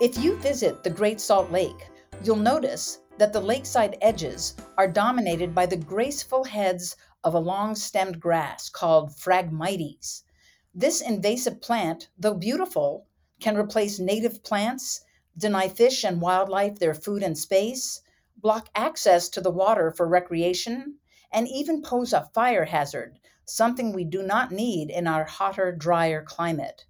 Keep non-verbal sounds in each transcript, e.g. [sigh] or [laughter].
If you visit the Great Salt Lake, you'll notice that the lakeside edges are dominated by the graceful heads of a long stemmed grass called Phragmites. This invasive plant, though beautiful, can replace native plants, deny fish and wildlife their food and space, block access to the water for recreation, and even pose a fire hazard, something we do not need in our hotter, drier climate.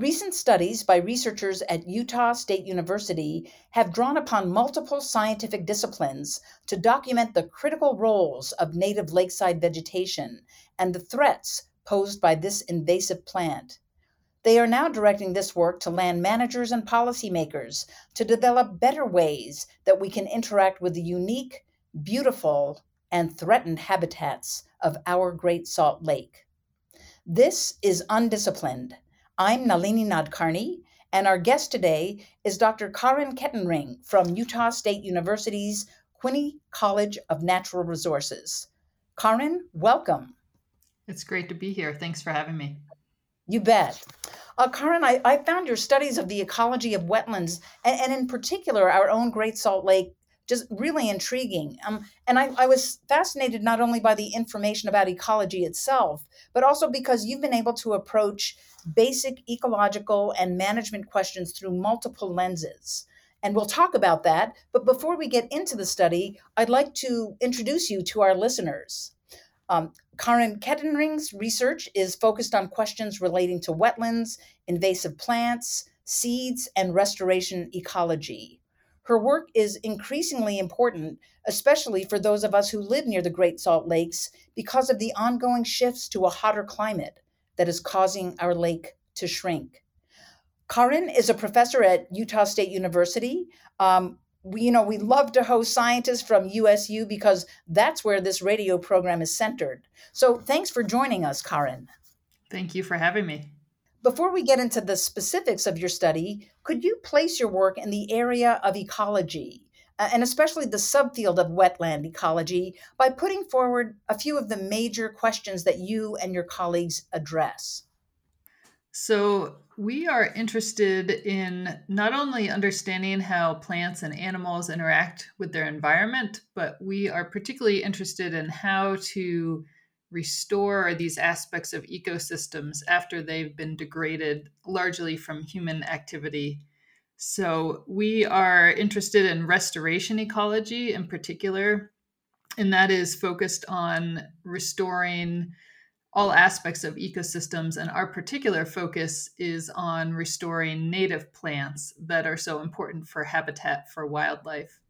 Recent studies by researchers at Utah State University have drawn upon multiple scientific disciplines to document the critical roles of native lakeside vegetation and the threats posed by this invasive plant. They are now directing this work to land managers and policymakers to develop better ways that we can interact with the unique, beautiful, and threatened habitats of our Great Salt Lake. This is Undisciplined I'm Nalini Nadkarni, and our guest today is Dr. Karin Kettenring from Utah State University's Quinney College of Natural Resources. Karin, welcome. It's great to be here. Thanks for having me. You bet. Uh, Karin, I, I, found your studies of the ecology of wetlands, and, and, in particular our own Great Salt Lake, just really intriguing. Um, and I, I, was fascinated not only by the information about ecology itself, but also because you've been able to approach basic ecological and management questions through multiple lenses. And we'll talk about that. But before we get into the study, I'd like to introduce you to our listeners. Um, Karin Kettenring's research is focused on questions relating to wetlands, invasive plants, seeds, and restoration ecology. Her work is increasingly important, especially for those of us who live near the Great Salt Lakes, because of the ongoing shifts to a hotter climate that is causing our lake to shrink. Karin is a professor at Utah State University. Um, we, you know, we love to host scientists from USU because that's where this radio program is centered. So thanks for joining us, Karin. Thank you for having me. Before we get into the specifics of your study, could you place your work in the area of ecology, uh, and especially the subfield of wetland ecology, by putting forward a few of the major questions that you and your colleagues address? So, we are interested in not only understanding how plants and animals interact with their environment, but we are particularly interested in how to restore these aspects of ecosystems after they've been degraded largely from human activity. So, we are interested in restoration ecology in particular, and that is focused on restoring all aspects of ecosystems. And our particular focus is on restoring native plants that are so important for habitat for wildlife.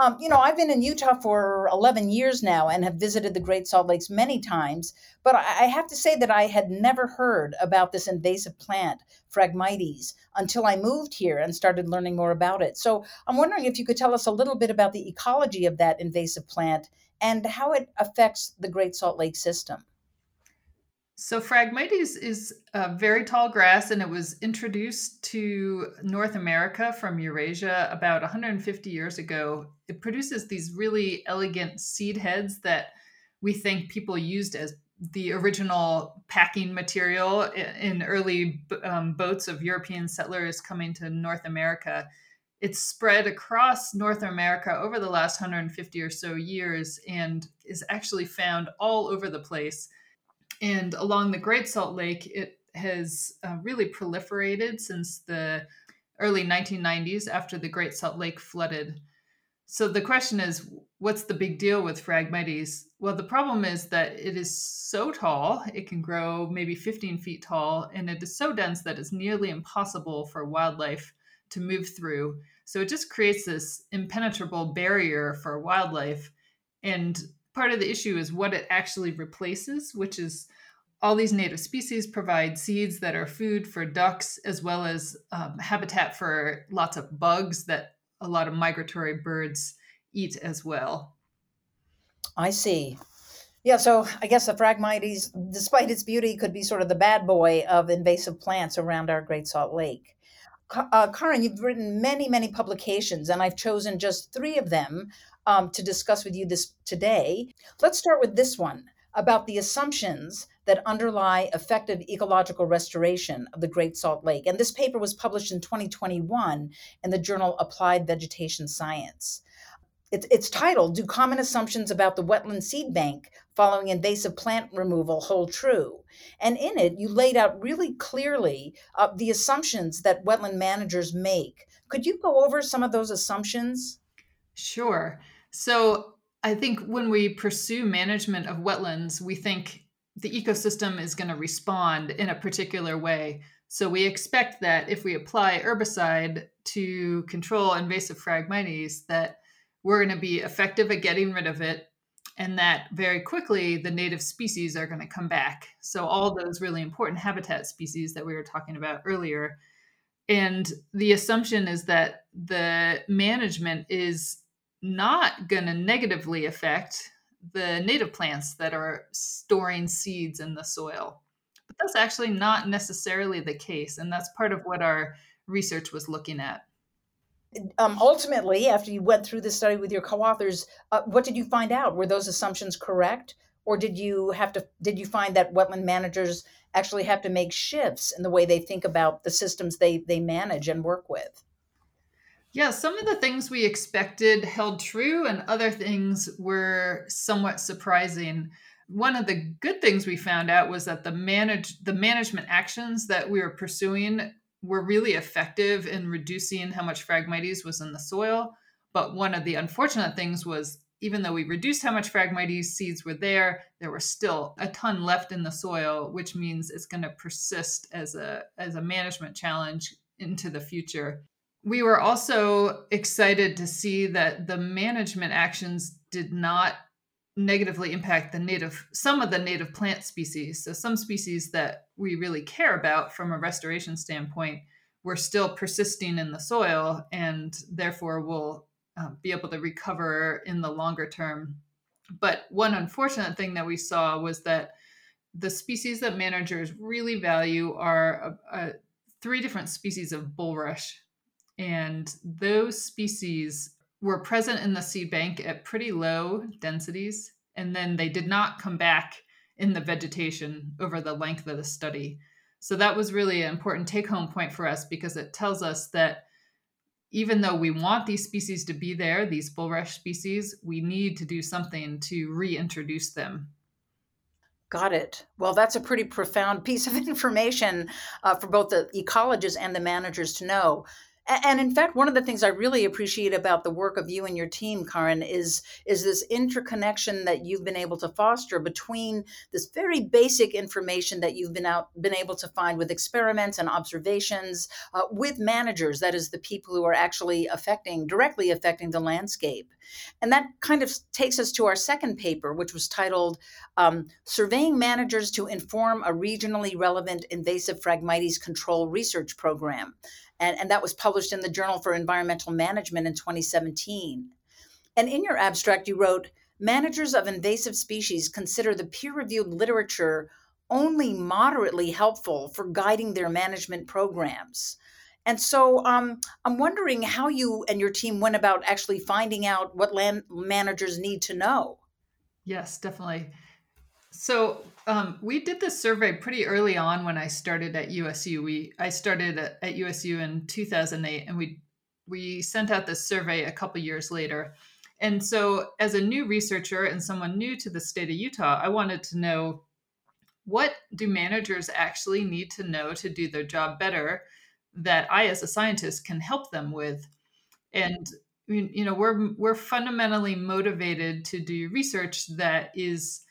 Um, you know, I've been in Utah for 11 years now and have visited the Great Salt Lakes many times, but I have to say that I had never heard about this invasive plant, Phragmites, until I moved here and started learning more about it. So I'm wondering if you could tell us a little bit about the ecology of that invasive plant and how it affects the Great Salt Lake system. So Phragmites is a very tall grass, and it was introduced to North America from Eurasia about 150 years ago. It produces these really elegant seed heads that we think people used as the original packing material in early um, boats of European settlers coming to North America. It's spread across North America over the last 150 or so years and is actually found all over the place and along the Great Salt Lake, it has uh, really proliferated since the early 1990s after the Great Salt Lake flooded. So the question is, what's the big deal with Phragmites? Well, the problem is that it is so tall, it can grow maybe 15 feet tall, and it is so dense that it's nearly impossible for wildlife to move through. So it just creates this impenetrable barrier for wildlife. And part of the issue is what it actually replaces, which is all these native species provide seeds that are food for ducks as well as um, habitat for lots of bugs that a lot of migratory birds eat as well. I see. Yeah, so I guess the Phragmites, despite its beauty, could be sort of the bad boy of invasive plants around our Great Salt Lake. Uh, Karin, you've written many, many publications, and I've chosen just three of them um, to discuss with you this today. Let's start with this one about the assumptions that underlie effective ecological restoration of the Great Salt Lake. And this paper was published in 2021 in the journal Applied Vegetation Science. It's, it's titled Do Common Assumptions About the Wetland Seed Bank Following Invasive Plant Removal Hold True? And in it, you laid out really clearly uh, the assumptions that wetland managers make. Could you go over some of those assumptions? Sure. So I think when we pursue management of wetlands, we think the ecosystem is going to respond in a particular way. So we expect that if we apply herbicide to control invasive Phragmites, that we're going to be effective at getting rid of it and that very quickly the native species are going to come back so all those really important habitat species that we were talking about earlier and the assumption is that the management is not going to negatively affect the native plants that are storing seeds in the soil but that's actually not necessarily the case and that's part of what our research was looking at um, ultimately, after you went through this study with your co-authors, uh, what did you find out? Were those assumptions correct, or did you have to? Did you find that wetland managers actually have to make shifts in the way they think about the systems they they manage and work with? Yeah, some of the things we expected held true, and other things were somewhat surprising. One of the good things we found out was that the manage the management actions that we were pursuing were really effective in reducing how much Phragmites was in the soil. But one of the unfortunate things was even though we reduced how much Phragmites seeds were there, there were still a ton left in the soil, which means it's going to persist as a as a management challenge into the future. We were also excited to see that the management actions did not negatively impact the native some of the native plant species. So some species that we really care about from a restoration standpoint were still persisting in the soil and therefore will uh, be able to recover in the longer term. But one unfortunate thing that we saw was that the species that managers really value are a, a, three different species of bulrush and those species were present in the seed bank at pretty low densities, and then they did not come back in the vegetation over the length of the study. So that was really an important take home point for us because it tells us that even though we want these species to be there, these bulrush species, we need to do something to reintroduce them. Got it. Well, that's a pretty profound piece of [laughs] information uh, for both the ecologists and the managers to know. And in fact, one of the things I really appreciate about the work of you and your team, Karin, is is this interconnection that you've been able to foster between this very basic information that you've been out been able to find with experiments and observations uh, with managers, that is, the people who are actually affecting directly affecting the landscape, and that kind of takes us to our second paper, which was titled um, "Surveying Managers to Inform a Regionally Relevant Invasive Phragmites Control Research Program." And, and that was published in the Journal for Environmental Management in 2017. And in your abstract, you wrote managers of invasive species consider the peer reviewed literature only moderately helpful for guiding their management programs. And so um, I'm wondering how you and your team went about actually finding out what land managers need to know. Yes, definitely. So um, we did this survey pretty early on when I started at USU. We I started at, at USU in 2008, and we we sent out this survey a couple years later. And so, as a new researcher and someone new to the state of Utah, I wanted to know what do managers actually need to know to do their job better that I, as a scientist, can help them with. And you know, we're we're fundamentally motivated to do research that is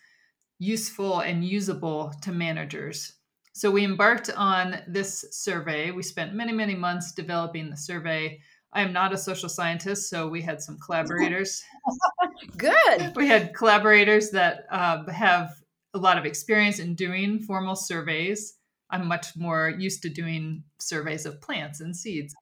useful and usable to managers. So we embarked on this survey. We spent many, many months developing the survey. I am not a social scientist, so we had some collaborators. [laughs] Good. We had collaborators that uh, have a lot of experience in doing formal surveys. I'm much more used to doing surveys of plants and seeds.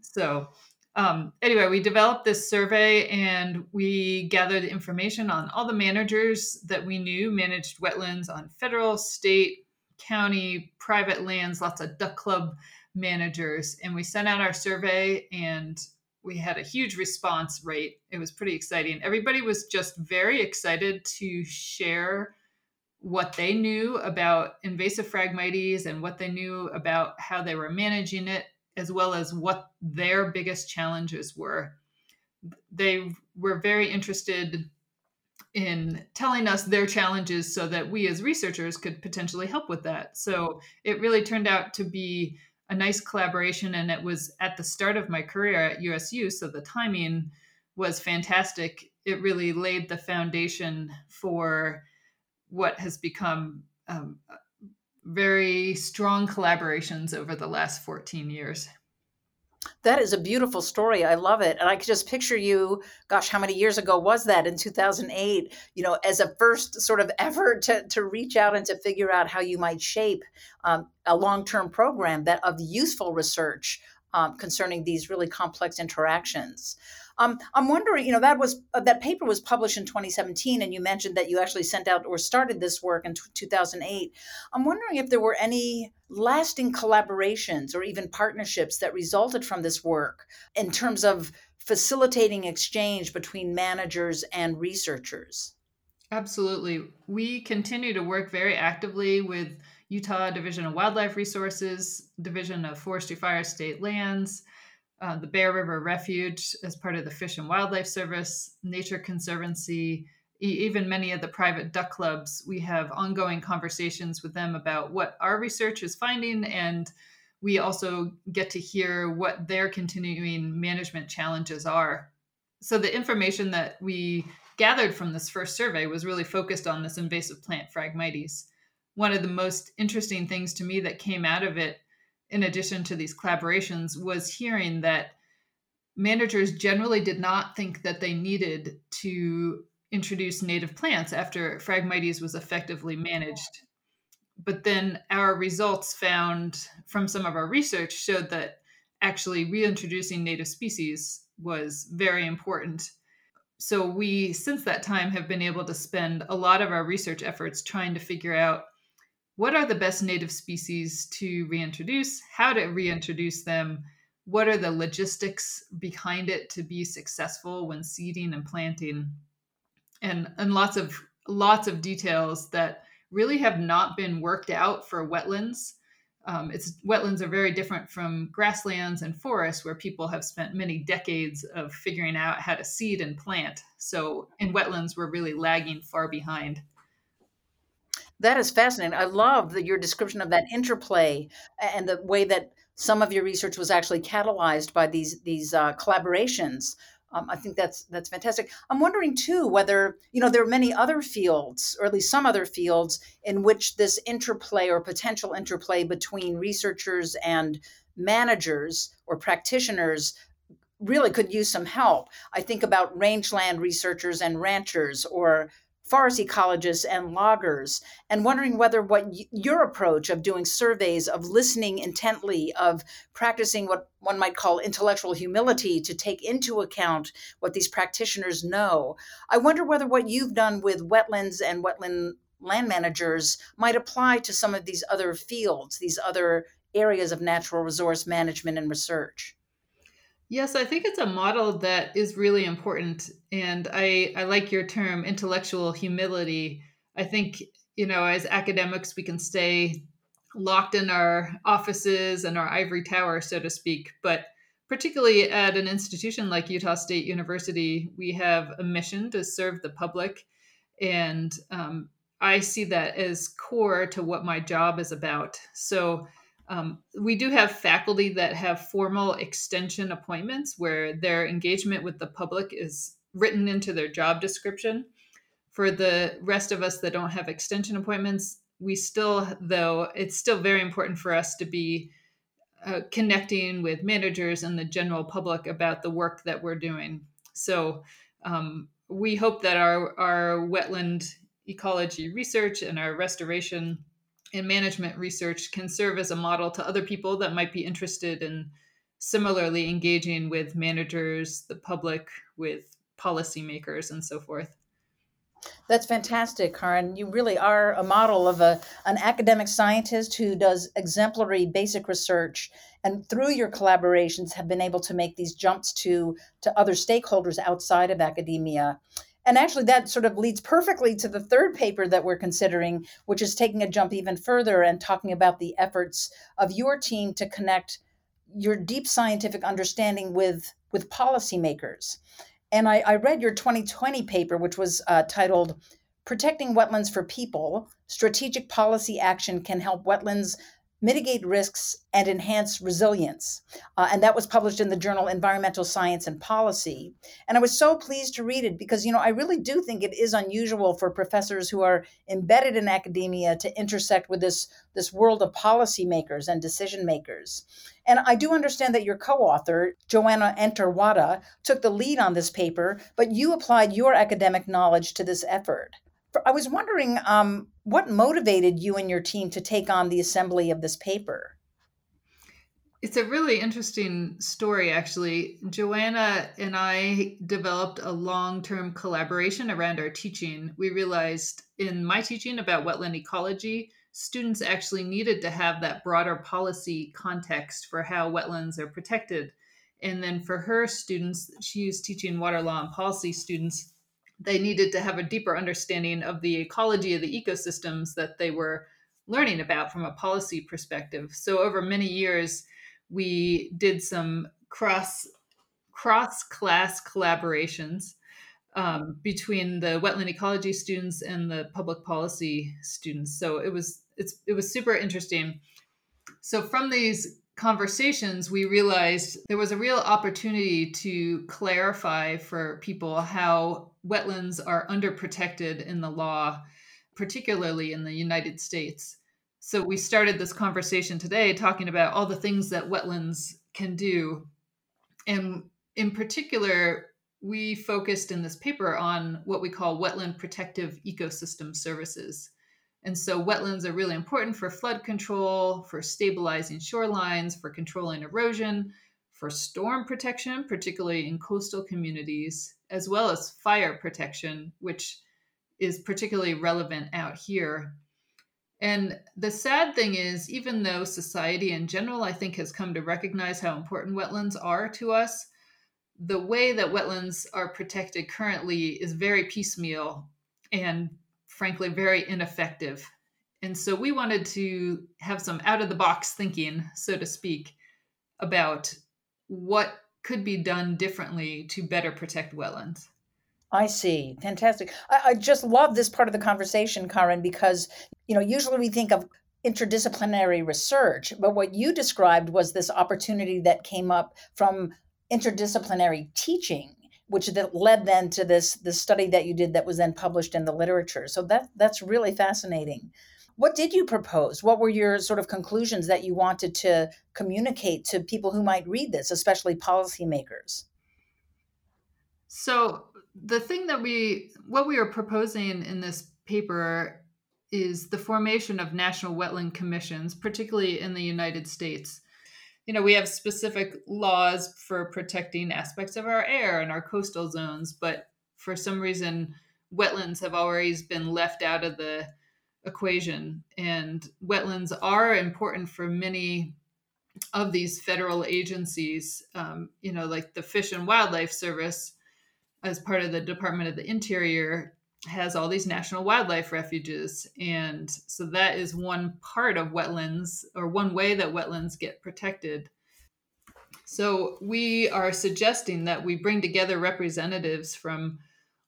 So um, anyway, we developed this survey and we gathered information on all the managers that we knew managed wetlands on federal, state, county, private lands, lots of duck club managers. And we sent out our survey and we had a huge response rate. It was pretty exciting. Everybody was just very excited to share what they knew about invasive Phragmites and what they knew about how they were managing it, as well as what their biggest challenges were. They were very interested in telling us their challenges so that we as researchers could potentially help with that. So it really turned out to be a nice collaboration and it was at the start of my career at USU so the timing was fantastic. It really laid the foundation for what has become um, very strong collaborations over the last 14 years. That is a beautiful story. I love it. And I could just picture you, gosh, how many years ago was that in 2008, you know, as a first sort of effort to, to reach out and to figure out how you might shape um, a long term program that of useful research um, concerning these really complex interactions. Um, I'm wondering, you know, that was uh, that paper was published in 2017, and you mentioned that you actually sent out or started this work in t- 2008. I'm wondering if there were any lasting collaborations or even partnerships that resulted from this work in terms of facilitating exchange between managers and researchers. Absolutely. We continue to work very actively with Utah Division of Wildlife Resources, Division of Forestry Fire State Lands, uh, the Bear River Refuge as part of the Fish and Wildlife Service, Nature Conservancy, e- even many of the private duck clubs. We have ongoing conversations with them about what our research is finding, and we also get to hear what their continuing management challenges are. So, the information that we gathered from this first survey was really focused on this invasive plant Phragmites. One of the most interesting things to me that came out of it in addition to these collaborations, was hearing that managers generally did not think that they needed to introduce native plants after Phragmites was effectively managed. But then our results found from some of our research showed that actually reintroducing native species was very important. So we, since that time, have been able to spend a lot of our research efforts trying to figure out what are the best native species to reintroduce, how to reintroduce them, what are the logistics behind it to be successful when seeding and planting, and, and lots of lots of details that really have not been worked out for wetlands. Um, it's wetlands are very different from grasslands and forests where people have spent many decades of figuring out how to seed and plant. So in wetlands, we're really lagging far behind. That is fascinating. I love the, your description of that interplay and the way that some of your research was actually catalyzed by these these uh, collaborations. Um, I think that's that's fantastic. I'm wondering too whether you know there are many other fields, or at least some other fields, in which this interplay or potential interplay between researchers and managers or practitioners really could use some help. I think about rangeland researchers and ranchers, or forest ecologists and loggers and wondering whether what y- your approach of doing surveys of listening intently of practicing what one might call intellectual humility to take into account what these practitioners know i wonder whether what you've done with wetlands and wetland land managers might apply to some of these other fields these other areas of natural resource management and research Yes, I think it's a model that is really important. And I, I like your term, intellectual humility. I think, you know, as academics, we can stay locked in our offices and our ivory tower, so to speak. But particularly at an institution like Utah State University, we have a mission to serve the public. And um, I see that as core to what my job is about. So, um, we do have faculty that have formal extension appointments where their engagement with the public is written into their job description. For the rest of us that don't have extension appointments, we still, though, it's still very important for us to be uh, connecting with managers and the general public about the work that we're doing. So um, we hope that our, our wetland ecology research and our restoration and management research can serve as a model to other people that might be interested in similarly engaging with managers, the public, with policymakers, and so forth. That's fantastic, Karin. You really are a model of a, an academic scientist who does exemplary basic research and through your collaborations have been able to make these jumps to, to other stakeholders outside of academia. And actually, that sort of leads perfectly to the third paper that we're considering, which is taking a jump even further and talking about the efforts of your team to connect your deep scientific understanding with, with policymakers. And I, I read your 2020 paper, which was uh, titled Protecting Wetlands for People Strategic Policy Action Can Help Wetlands mitigate risks, and enhance resilience. Uh, and that was published in the journal Environmental Science and Policy. And I was so pleased to read it because, you know, I really do think it is unusual for professors who are embedded in academia to intersect with this, this world of policymakers and decision makers. And I do understand that your co author, Joanna Endter-Wada, took the lead on this paper, but you applied your academic knowledge to this effort. I was wondering um, what motivated you and your team to take on the assembly of this paper. It's a really interesting story, actually. Joanna and I developed a long term collaboration around our teaching. We realized in my teaching about wetland ecology, students actually needed to have that broader policy context for how wetlands are protected. And then for her students, she was teaching water law and policy students they needed to have a deeper understanding of the ecology of the ecosystems that they were learning about from a policy perspective. So over many years, we did some cross cross class collaborations um, between the wetland ecology students and the public policy students. So it was it's it was super interesting. So from these conversations, we realized there was a real opportunity to clarify for people how wetlands are underprotected in the law, particularly in the United States. So we started this conversation today talking about all the things that wetlands can do. And in particular, we focused in this paper on what we call wetland protective ecosystem services. And so wetlands are really important for flood control, for stabilizing shorelines, for controlling erosion, for storm protection, particularly in coastal communities, as well as fire protection, which is particularly relevant out here. And the sad thing is, even though society in general, I think, has come to recognize how important wetlands are to us, the way that wetlands are protected currently is very piecemeal and frankly very ineffective. And so we wanted to have some out of the box thinking, so to speak, about what could be done differently to better protect wetlands. I see. Fantastic. I, I, just love this part of the conversation, Karin, because you know usually we think of interdisciplinary research, but what you described was this opportunity that came up from interdisciplinary teaching which that led then to this this study that you did that was then published in the literature. So that that's really fascinating. What did you propose? What were your sort of conclusions that you wanted to communicate to people who might read this, especially policymakers? So the thing that we what we are proposing in this paper is the formation of national wetland commissions, particularly in the United States you know, we have specific laws for protecting aspects of our air and our coastal zones, but for some reason, wetlands have always been left out of the equation. And wetlands are important for many of these federal agencies, um, you know, like the Fish and Wildlife Service, as part of the Department of the Interior, has all these national wildlife refuges. And so that is one part of wetlands or one way that wetlands get protected. So we are suggesting that we bring together representatives from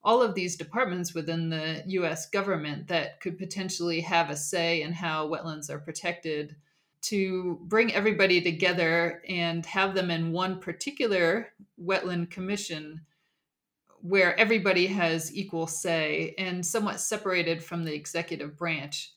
all of these departments within the US government that could potentially have a say in how wetlands are protected to bring everybody together and have them in one particular wetland commission where everybody has equal say and somewhat separated from the executive branch.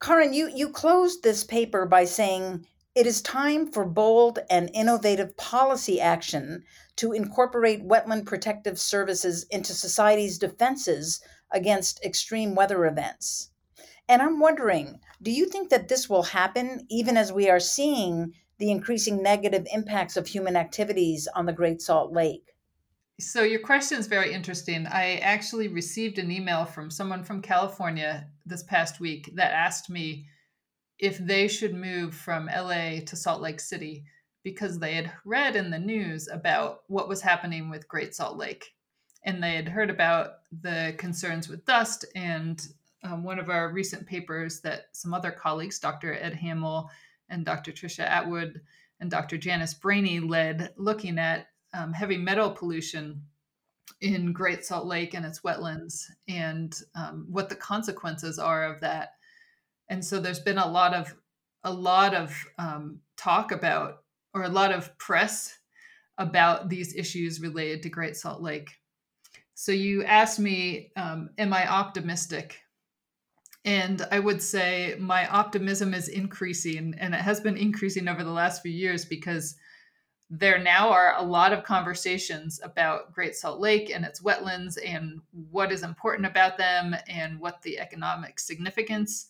Karin, you, you closed this paper by saying it is time for bold and innovative policy action to incorporate wetland protective services into society's defenses against extreme weather events. And I'm wondering, do you think that this will happen even as we are seeing the increasing negative impacts of human activities on the Great Salt Lake? So your question is very interesting. I actually received an email from someone from California this past week that asked me if they should move from LA to Salt Lake City because they had read in the news about what was happening with Great Salt Lake. And they had heard about the concerns with dust and um, one of our recent papers that some other colleagues, Dr. Ed Hammill and Dr. Trisha Atwood and Dr. Janice Brahney, led looking at um, heavy metal pollution in Great Salt Lake and its wetlands and um, what the consequences are of that. And so there's been a lot of a lot of um, talk about or a lot of press about these issues related to Great Salt Lake. So you asked me, um, am I optimistic? And I would say my optimism is increasing, and it has been increasing over the last few years because there now are a lot of conversations about Great Salt Lake and its wetlands and what is important about them and what the economic significance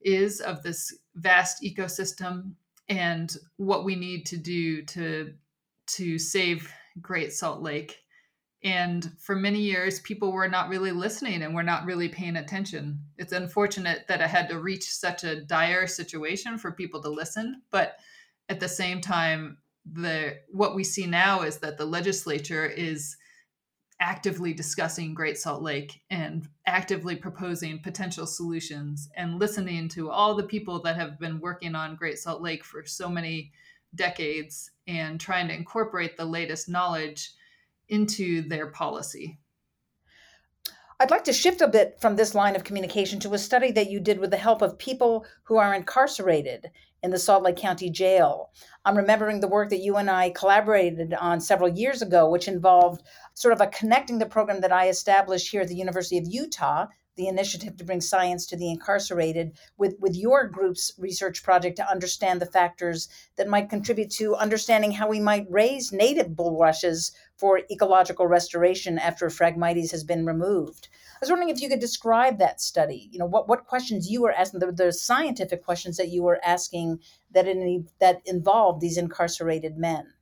is of this vast ecosystem and what we need to do to to save Great Salt Lake. And for many years, people were not really listening and were not really paying attention. It's unfortunate that it had to reach such a dire situation for people to listen. But at the same time, the what we see now is that the legislature is actively discussing Great Salt Lake and actively proposing potential solutions and listening to all the people that have been working on Great Salt Lake for so many decades and trying to incorporate the latest knowledge into their policy. I'd like to shift a bit from this line of communication to a study that you did with the help of people who are incarcerated in the Salt Lake County Jail. I'm remembering the work that you and I collaborated on several years ago, which involved sort of a connecting the program that I established here at the University of Utah the initiative to bring science to the incarcerated with, with your group's research project to understand the factors that might contribute to understanding how we might raise native bulrushes for ecological restoration after Phragmites has been removed. I was wondering if you could describe that study. You know, what, what questions you were asking, the, the scientific questions that you were asking that, in, that involved these incarcerated men.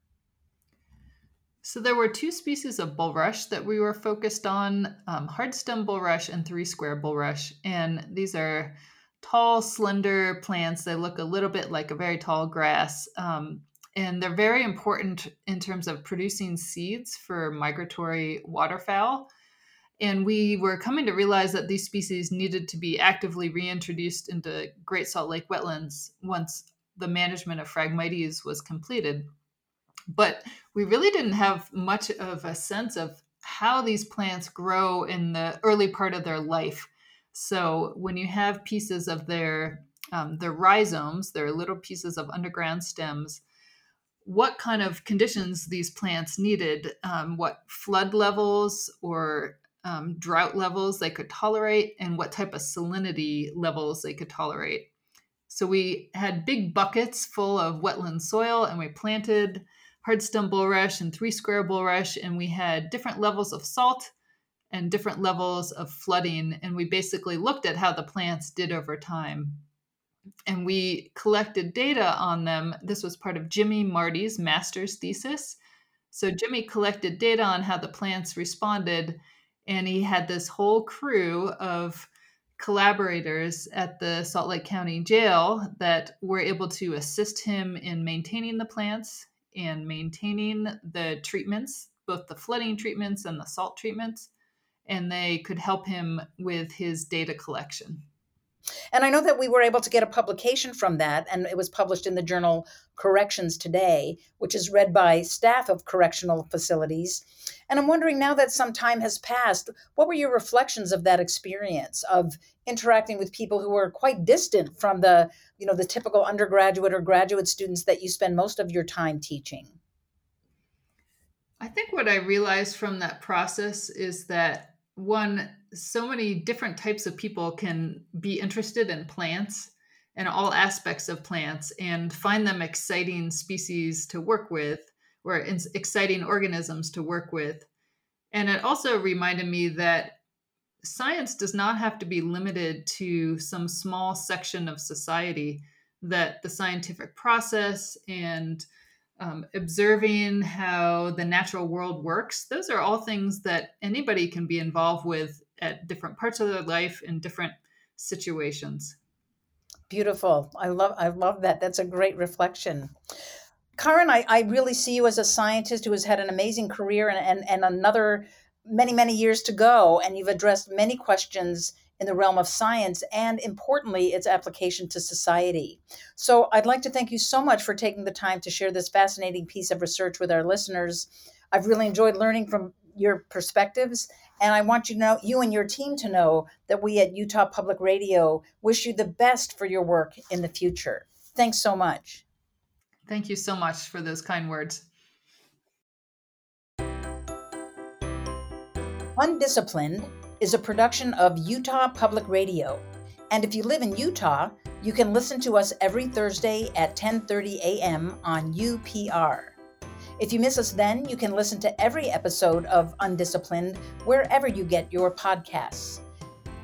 So there were two species of bulrush that we were focused on, um, hardstem bulrush and three square bulrush. And these are tall, slender plants. They look a little bit like a very tall grass. Um, and they're very important in terms of producing seeds for migratory waterfowl. And we were coming to realize that these species needed to be actively reintroduced into Great Salt Lake wetlands once the management of Phragmites was completed but we really didn't have much of a sense of how these plants grow in the early part of their life. So when you have pieces of their um, their rhizomes, their little pieces of underground stems, what kind of conditions these plants needed, um, what flood levels or um, drought levels they could tolerate, and what type of salinity levels they could tolerate. So we had big buckets full of wetland soil, and we planted hardstem bulrush and three square bulrush, and we had different levels of salt and different levels of flooding. And we basically looked at how the plants did over time. And we collected data on them. This was part of Jimmy Marty's master's thesis. So Jimmy collected data on how the plants responded, and he had this whole crew of collaborators at the Salt Lake County Jail that were able to assist him in maintaining the plants and maintaining the treatments, both the flooding treatments and the salt treatments, and they could help him with his data collection. And I know that we were able to get a publication from that, and it was published in the journal Corrections Today, which is read by staff of correctional facilities. And I'm wondering now that some time has passed, what were your reflections of that experience of interacting with people who were quite distant from the, you know, the typical undergraduate or graduate students that you spend most of your time teaching? I think what I realized from that process is that one so many different types of people can be interested in plants and all aspects of plants and find them exciting species to work with or exciting organisms to work with. And it also reminded me that science does not have to be limited to some small section of society, that the scientific process and um, observing how the natural world works, those are all things that anybody can be involved with at different parts of their life in different situations. Beautiful. I love I love that. That's a great reflection. Karin, I, I really see you as a scientist who has had an amazing career and, and, and another many, many years to go, and you've addressed many questions in the realm of science and, importantly, its application to society. So, I'd like to thank you so much for taking the time to share this fascinating piece of research with our listeners. I've really enjoyed learning from your perspectives. And I want you to know, you and your team to know that we at Utah Public Radio wish you the best for your work in the future. Thanks so much. Thank you so much for those kind words. Undisciplined is a production of Utah Public Radio. And if you live in Utah, you can listen to us every Thursday at 10:30 a.m. on UPR. If you miss us then, you can listen to every episode of Undisciplined wherever you get your podcasts.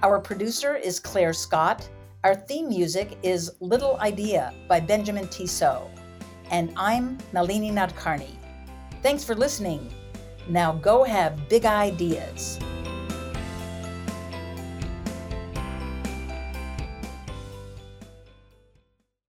Our producer is Claire Scott. Our theme music is Little Idea by Benjamin Tissot. And I'm Nalini Nadkarni. Thanks for listening. Now go have big ideas.